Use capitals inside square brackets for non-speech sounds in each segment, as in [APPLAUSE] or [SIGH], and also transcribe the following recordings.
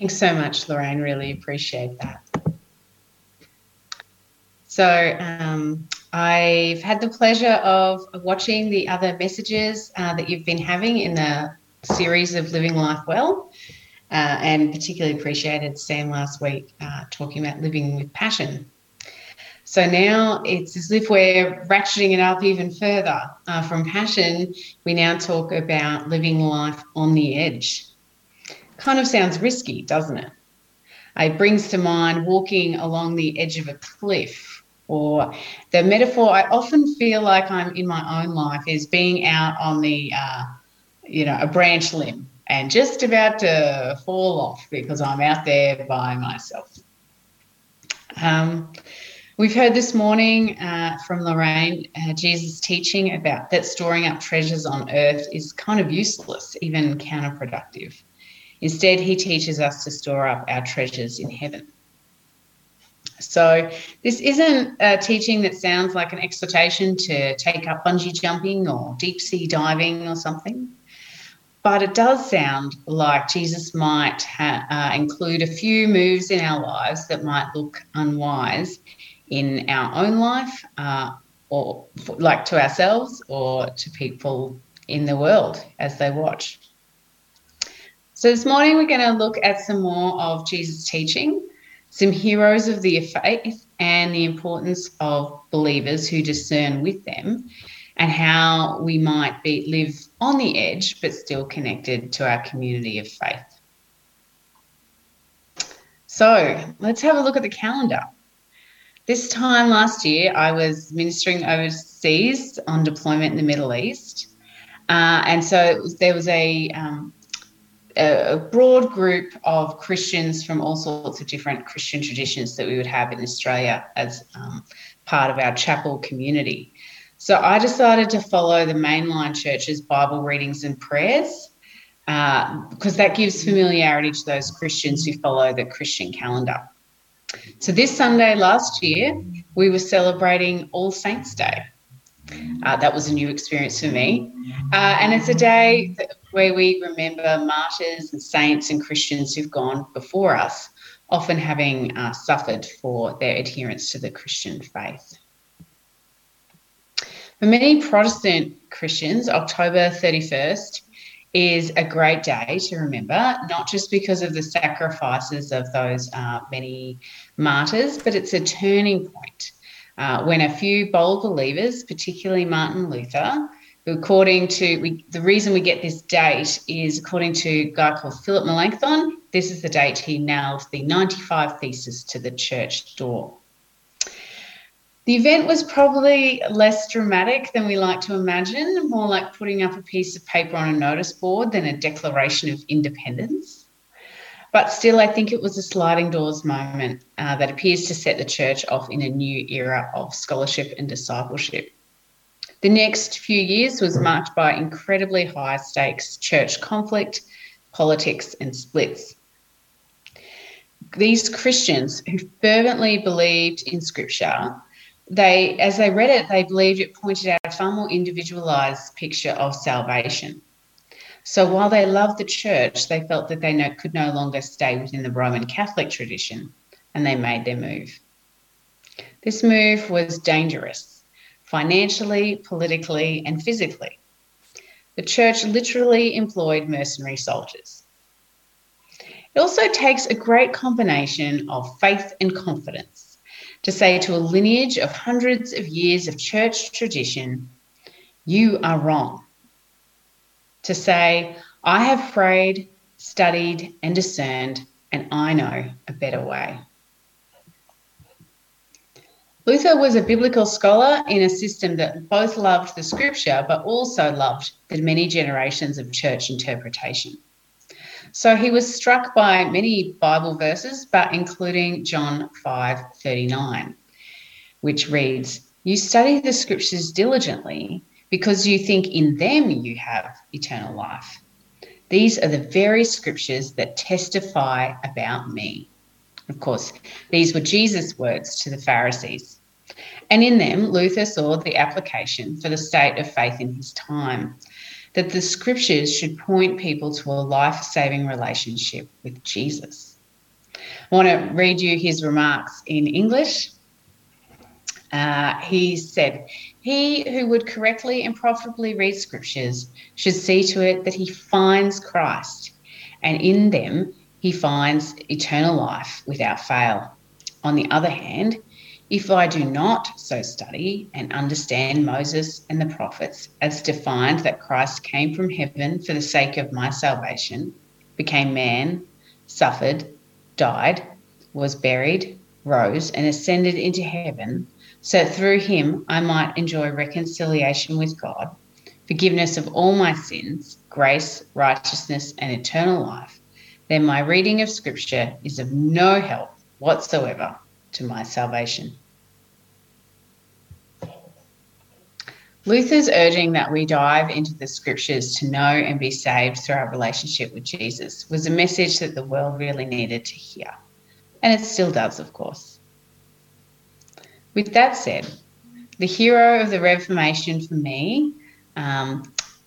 Thanks so much, Lorraine. Really appreciate that. So, um, I've had the pleasure of watching the other messages uh, that you've been having in the series of Living Life Well, uh, and particularly appreciated Sam last week uh, talking about living with passion. So now it's as if we're ratcheting it up even further. Uh, from passion, we now talk about living life on the edge. Kind of sounds risky, doesn't it? It brings to mind walking along the edge of a cliff or the metaphor I often feel like I'm in my own life is being out on the, uh, you know, a branch limb and just about to fall off because I'm out there by myself. Um, we've heard this morning uh, from Lorraine uh, Jesus teaching about that storing up treasures on earth is kind of useless, even counterproductive. Instead, he teaches us to store up our treasures in heaven. So, this isn't a teaching that sounds like an exhortation to take up bungee jumping or deep sea diving or something. But it does sound like Jesus might ha- uh, include a few moves in our lives that might look unwise in our own life, uh, or like to ourselves or to people in the world as they watch. So, this morning we're going to look at some more of Jesus' teaching some heroes of the faith and the importance of believers who discern with them and how we might be live on the edge but still connected to our community of faith. So let's have a look at the calendar. This time last year, I was ministering overseas on deployment in the Middle East. Uh, and so was, there was a um, a, broad group of Christians from all sorts of different Christian traditions that we would have in Australia as um, part of our chapel community. So I decided to follow the mainline church's Bible readings and prayers uh, because that gives familiarity to those Christians who follow the Christian calendar. So this Sunday last year, we were celebrating All Saints' Day. Uh, that was a new experience for me. Uh, and it's a day where we remember martyrs and saints and Christians who've gone before us, often having uh, suffered for their adherence to the Christian faith. For many Protestant Christians, October 31st is a great day to remember, not just because of the sacrifices of those uh, many martyrs, but it's a turning point uh, when a few bold believers, particularly Martin Luther, according to we, the reason we get this date is according to a guy called Philip Melanchthon. This is the date he nailed the 95 Theses to the church door. The event was probably less dramatic than we like to imagine, more like putting up a piece of paper on a notice board than a declaration of independence. But still, I think it was a sliding doors moment uh, that appears to set the church off in a new era of scholarship and discipleship. The next few years was marked by incredibly high stakes church conflict, politics, and splits. These Christians who fervently believed in Scripture, they, as they read it, they believed it pointed out a far more individualized picture of salvation. So while they loved the church, they felt that they no, could no longer stay within the Roman Catholic tradition, and they made their move. This move was dangerous financially, politically, and physically. The church literally employed mercenary soldiers. It also takes a great combination of faith and confidence to say to a lineage of hundreds of years of church tradition, you are wrong. To say, I have prayed, studied, and discerned, and I know a better way. Luther was a biblical scholar in a system that both loved the scripture but also loved the many generations of church interpretation. So he was struck by many Bible verses, but including John 5:39, which reads, "You study the scriptures diligently because you think in them you have eternal life. These are the very scriptures that testify about me." Of course, these were Jesus' words to the Pharisees. And in them, Luther saw the application for the state of faith in his time that the scriptures should point people to a life saving relationship with Jesus. I want to read you his remarks in English. Uh, he said, He who would correctly and profitably read scriptures should see to it that he finds Christ, and in them he finds eternal life without fail. On the other hand, if I do not so study and understand Moses and the prophets as to find that Christ came from heaven for the sake of my salvation, became man, suffered, died, was buried, rose, and ascended into heaven, so through him I might enjoy reconciliation with God, forgiveness of all my sins, grace, righteousness, and eternal life, then my reading of Scripture is of no help whatsoever to my salvation. Luther's urging that we dive into the scriptures to know and be saved through our relationship with Jesus was a message that the world really needed to hear. And it still does, of course. With that said, the hero of the Reformation for me, um,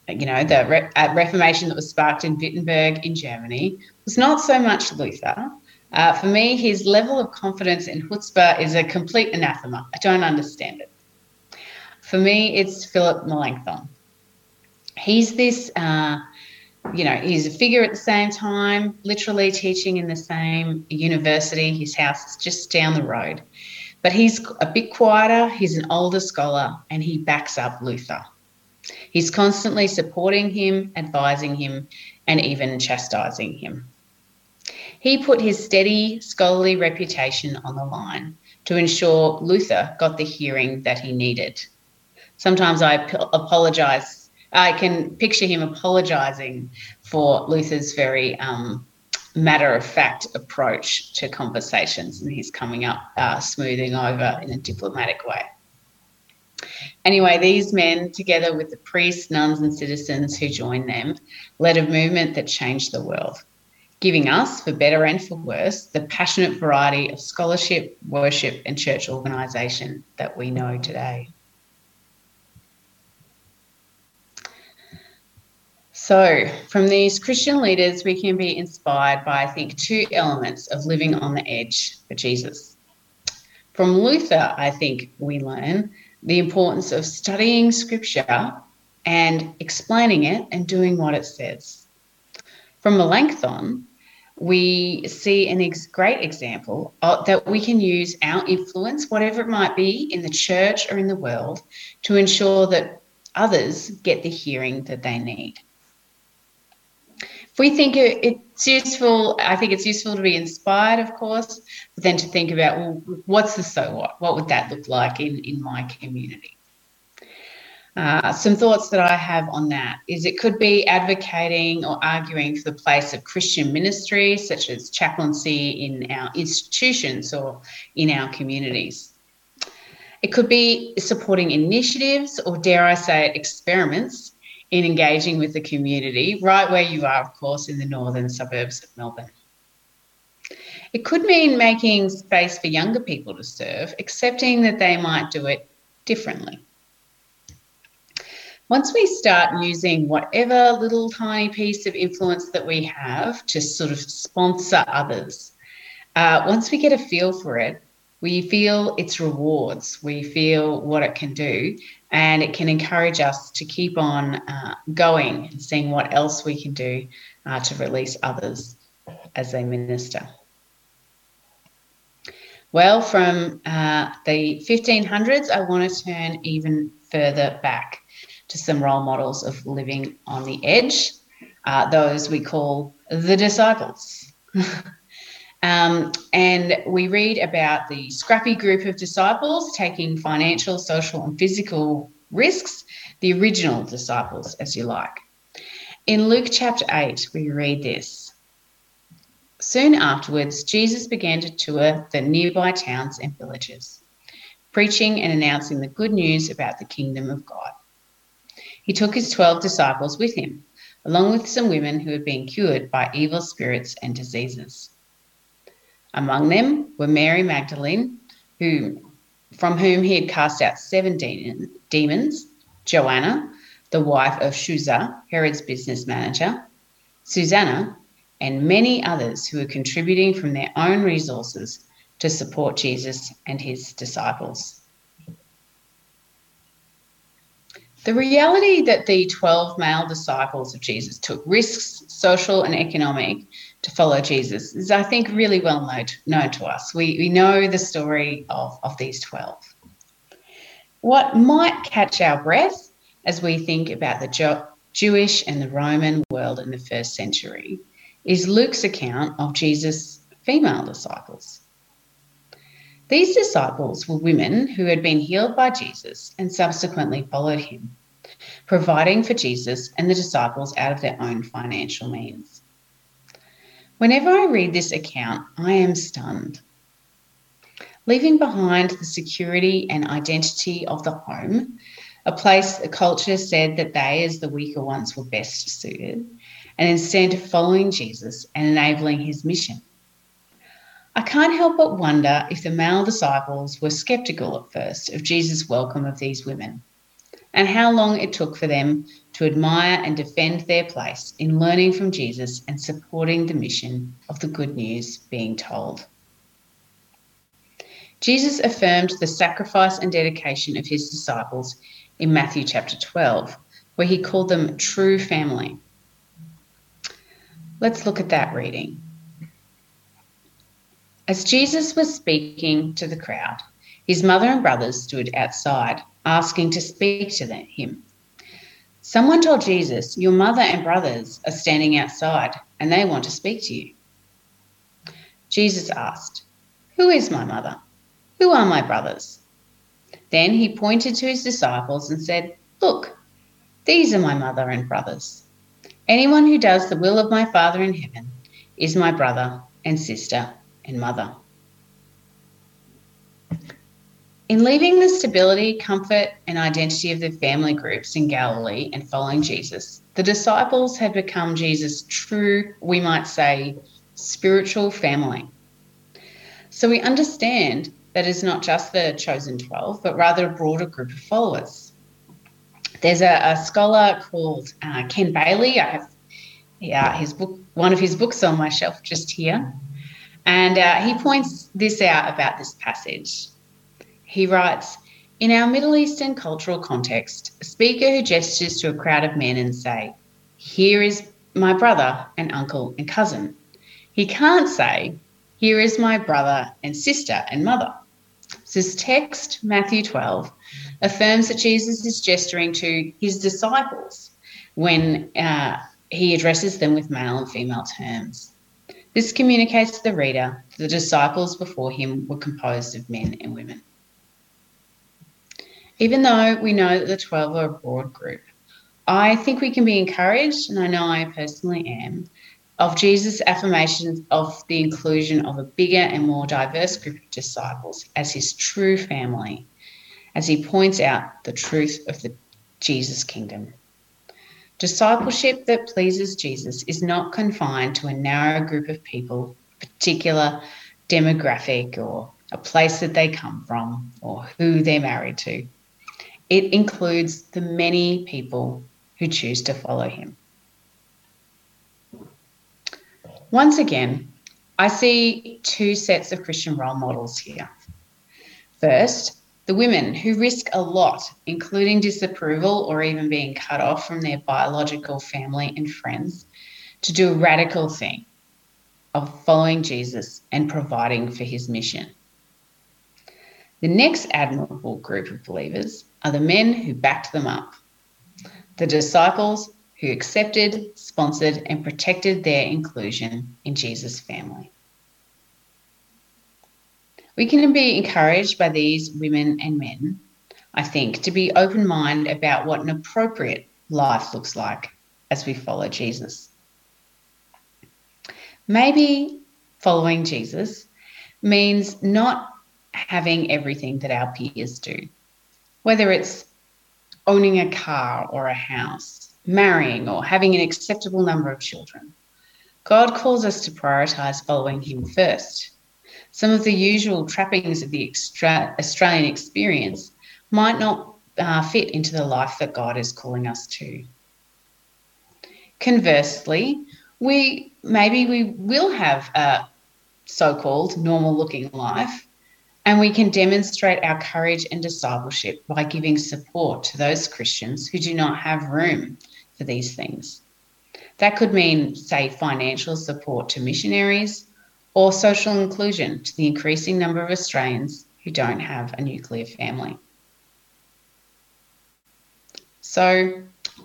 you know, the Re- uh, Reformation that was sparked in Wittenberg in Germany, was not so much Luther. Uh, for me, his level of confidence in chutzpah is a complete anathema. I don't understand it. For me, it's Philip Melanchthon. He's this, uh, you know, he's a figure at the same time, literally teaching in the same university. His house is just down the road. But he's a bit quieter, he's an older scholar, and he backs up Luther. He's constantly supporting him, advising him, and even chastising him. He put his steady scholarly reputation on the line to ensure Luther got the hearing that he needed. Sometimes I apologize. I can picture him apologizing for Luther's very um, matter of fact approach to conversations, and he's coming up uh, smoothing over in a diplomatic way. Anyway, these men, together with the priests, nuns, and citizens who joined them, led a movement that changed the world, giving us, for better and for worse, the passionate variety of scholarship, worship, and church organisation that we know today. So, from these Christian leaders, we can be inspired by, I think, two elements of living on the edge for Jesus. From Luther, I think we learn the importance of studying scripture and explaining it and doing what it says. From Melanchthon, we see a ex- great example of, that we can use our influence, whatever it might be, in the church or in the world, to ensure that others get the hearing that they need if we think it's useful, I think it's useful to be inspired, of course, but then to think about, well, what's the so what? What would that look like in, in my community? Uh, some thoughts that I have on that is it could be advocating or arguing for the place of Christian ministry, such as chaplaincy in our institutions or in our communities. It could be supporting initiatives or, dare I say it, experiments in engaging with the community, right where you are, of course, in the northern suburbs of Melbourne. It could mean making space for younger people to serve, accepting that they might do it differently. Once we start using whatever little tiny piece of influence that we have to sort of sponsor others, uh, once we get a feel for it, we feel its rewards, we feel what it can do, and it can encourage us to keep on uh, going and seeing what else we can do uh, to release others as they minister. Well, from uh, the 1500s, I want to turn even further back to some role models of living on the edge, uh, those we call the disciples. [LAUGHS] Um, and we read about the scrappy group of disciples taking financial, social, and physical risks, the original disciples, as you like. In Luke chapter 8, we read this. Soon afterwards, Jesus began to tour the nearby towns and villages, preaching and announcing the good news about the kingdom of God. He took his 12 disciples with him, along with some women who had been cured by evil spirits and diseases. Among them were Mary Magdalene, who, from whom he had cast out seven demons, Joanna, the wife of Chuza, Herod's business manager, Susanna, and many others who were contributing from their own resources to support Jesus and his disciples. The reality that the 12 male disciples of Jesus took risks, social and economic, to follow Jesus is, I think, really well known, known to us. We, we know the story of, of these 12. What might catch our breath as we think about the jo- Jewish and the Roman world in the first century is Luke's account of Jesus' female disciples. These disciples were women who had been healed by Jesus and subsequently followed him, providing for Jesus and the disciples out of their own financial means. Whenever I read this account, I am stunned. Leaving behind the security and identity of the home, a place a culture said that they, as the weaker ones, were best suited, and instead following Jesus and enabling his mission. I can't help but wonder if the male disciples were skeptical at first of Jesus' welcome of these women, and how long it took for them to admire and defend their place in learning from Jesus and supporting the mission of the good news being told. Jesus affirmed the sacrifice and dedication of his disciples in Matthew chapter 12, where he called them true family. Let's look at that reading. As Jesus was speaking to the crowd, his mother and brothers stood outside, asking to speak to him. Someone told Jesus, Your mother and brothers are standing outside and they want to speak to you. Jesus asked, Who is my mother? Who are my brothers? Then he pointed to his disciples and said, Look, these are my mother and brothers. Anyone who does the will of my Father in heaven is my brother and sister and mother. In leaving the stability, comfort, and identity of the family groups in Galilee and following Jesus, the disciples had become Jesus' true, we might say, spiritual family. So we understand that is not just the chosen 12, but rather a broader group of followers. There's a, a scholar called uh, Ken Bailey. I have yeah, his book, one of his books on my shelf just here. And uh, he points this out about this passage. He writes In our Middle Eastern cultural context, a speaker who gestures to a crowd of men and say, Here is my brother and uncle and cousin. He can't say, Here is my brother and sister and mother. This text, Matthew 12, affirms that Jesus is gesturing to his disciples when uh, he addresses them with male and female terms. This communicates to the reader that the disciples before him were composed of men and women. Even though we know that the 12 are a broad group, I think we can be encouraged, and I know I personally am, of Jesus' affirmation of the inclusion of a bigger and more diverse group of disciples as his true family, as he points out the truth of the Jesus kingdom. Discipleship that pleases Jesus is not confined to a narrow group of people, particular demographic, or a place that they come from, or who they're married to. It includes the many people who choose to follow him. Once again, I see two sets of Christian role models here. First, the women who risk a lot, including disapproval or even being cut off from their biological family and friends, to do a radical thing of following Jesus and providing for his mission. The next admirable group of believers are the men who backed them up, the disciples who accepted, sponsored, and protected their inclusion in Jesus' family. We can be encouraged by these women and men, I think, to be open minded about what an appropriate life looks like as we follow Jesus. Maybe following Jesus means not having everything that our peers do, whether it's owning a car or a house, marrying, or having an acceptable number of children. God calls us to prioritize following Him first. Some of the usual trappings of the extra- Australian experience might not uh, fit into the life that God is calling us to. Conversely, we maybe we will have a so-called normal looking life and we can demonstrate our courage and discipleship by giving support to those Christians who do not have room for these things. That could mean, say, financial support to missionaries or social inclusion to the increasing number of Australians who don't have a nuclear family. So,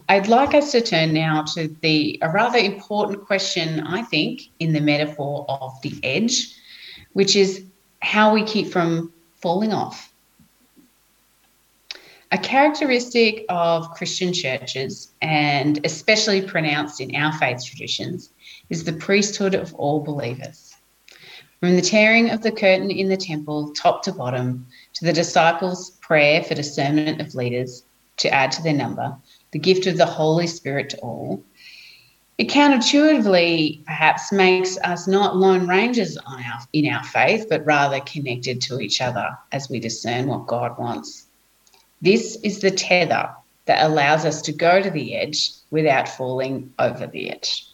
I'd like us to turn now to the a rather important question, I think, in the metaphor of the edge, which is how we keep from falling off. A characteristic of Christian churches, and especially pronounced in our faith traditions, is the priesthood of all believers. From the tearing of the curtain in the temple, top to bottom, to the disciples' prayer for discernment of leaders to add to their number, the gift of the Holy Spirit to all, it counterintuitively perhaps makes us not lone rangers our, in our faith, but rather connected to each other as we discern what God wants. This is the tether that allows us to go to the edge without falling over the edge.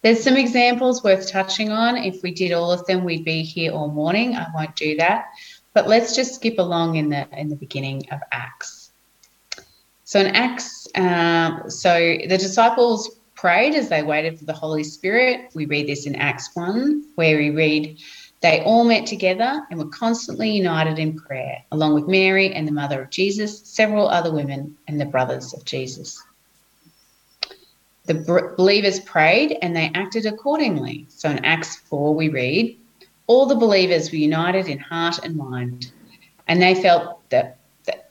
There's some examples worth touching on. If we did all of them, we'd be here all morning. I won't do that. But let's just skip along in the in the beginning of Acts. So in Acts, um, so the disciples prayed as they waited for the Holy Spirit. We read this in Acts 1, where we read, They all met together and were constantly united in prayer, along with Mary and the mother of Jesus, several other women, and the brothers of Jesus. The believers prayed and they acted accordingly. So in Acts 4, we read, All the believers were united in heart and mind, and they felt that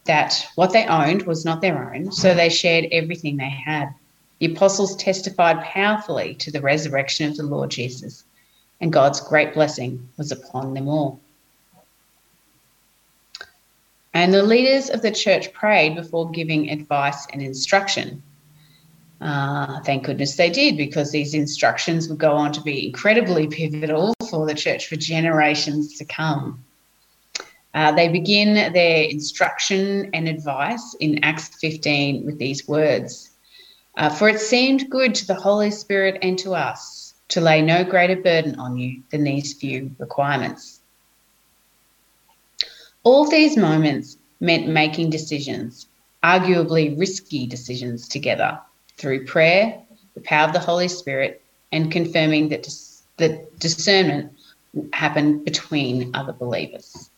that what they owned was not their own, so they shared everything they had. The apostles testified powerfully to the resurrection of the Lord Jesus, and God's great blessing was upon them all. And the leaders of the church prayed before giving advice and instruction. Uh, thank goodness they did, because these instructions would go on to be incredibly pivotal for the church for generations to come. Uh, they begin their instruction and advice in Acts 15 with these words uh, For it seemed good to the Holy Spirit and to us to lay no greater burden on you than these few requirements. All these moments meant making decisions, arguably risky decisions together through prayer, the power of the Holy Spirit, and confirming that dis- the discernment happened between other believers.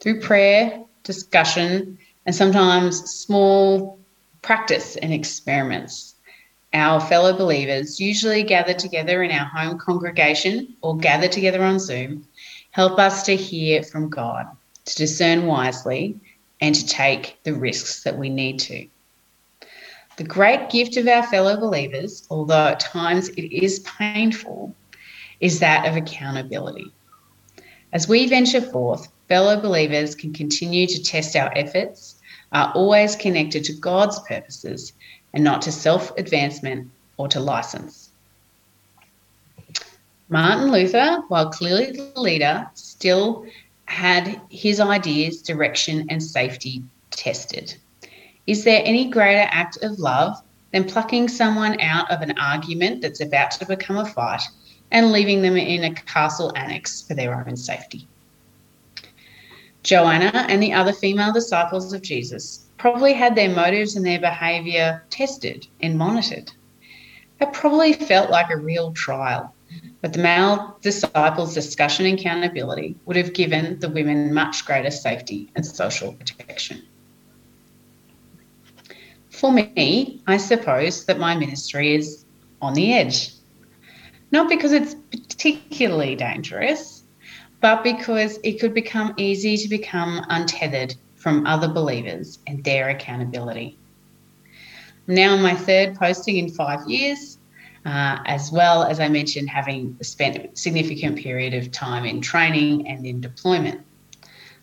Through prayer, discussion, and sometimes small practice and experiments, our fellow believers, usually gather together in our home congregation or gather together on Zoom, help us to hear from God, to discern wisely, and to take the risks that we need to. The great gift of our fellow believers, although at times it is painful, is that of accountability. As we venture forth, fellow believers can continue to test our efforts, are always connected to God's purposes and not to self advancement or to license. Martin Luther, while clearly the leader, still had his ideas, direction, and safety tested. Is there any greater act of love than plucking someone out of an argument that's about to become a fight and leaving them in a castle annex for their own safety. Joanna and the other female disciples of Jesus probably had their motives and their behaviour tested and monitored. It probably felt like a real trial, but the male disciples' discussion and accountability would have given the women much greater safety and social protection. For me, I suppose that my ministry is on the edge not because it's particularly dangerous, but because it could become easy to become untethered from other believers and their accountability. Now my third posting in five years, uh, as well as I mentioned, having spent a significant period of time in training and in deployment.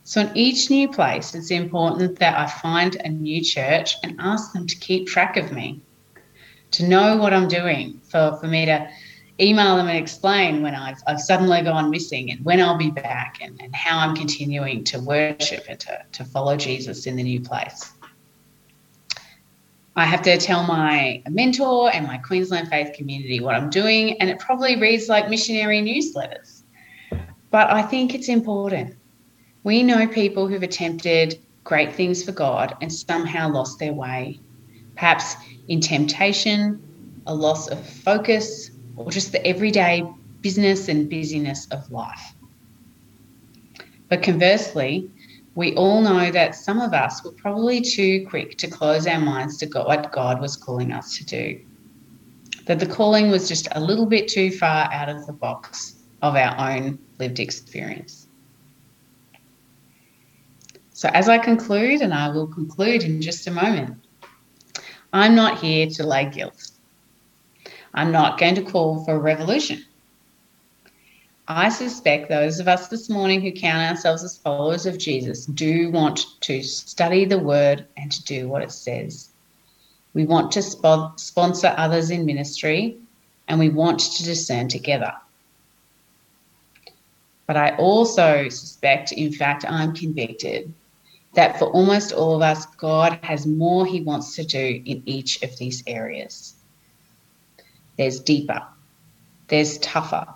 So, in each new place, it's important that I find a new church and ask them to keep track of me, to know what I'm doing, for, for me to email them and explain when I've, I've suddenly gone missing and when I'll be back and, and how I'm continuing to worship and to, to follow Jesus in the new place. I have to tell my mentor and my Queensland faith community what I'm doing, and it probably reads like missionary newsletters. But I think it's important. We know people who've attempted great things for God and somehow lost their way, perhaps in temptation, a loss of focus, or just the everyday business and busyness of life. But conversely, we all know that some of us were probably too quick to close our minds to what God was calling us to do. That the calling was just a little bit too far out of the box of our own lived experience. So, as I conclude, and I will conclude in just a moment, I'm not here to lay guilt. I'm not going to call for a revolution. I suspect those of us this morning who count ourselves as followers of Jesus do want to study the word and to do what it says. We want to sp- sponsor others in ministry and we want to discern together. But I also suspect, in fact, I'm convicted that for almost all of us, God has more He wants to do in each of these areas. There's deeper, there's tougher,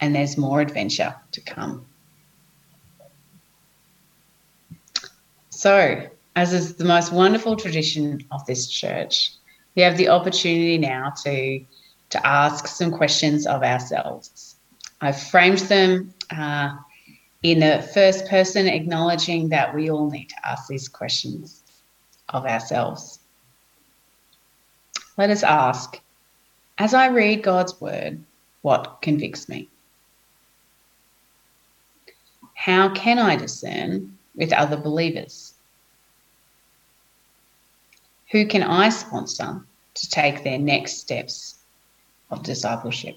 and there's more adventure to come. So, as is the most wonderful tradition of this church, we have the opportunity now to, to ask some questions of ourselves. I've framed them uh, in the first person, acknowledging that we all need to ask these questions of ourselves. Let us ask, as I read God's word, what convicts me? How can I discern with other believers? Who can I sponsor to take their next steps of discipleship?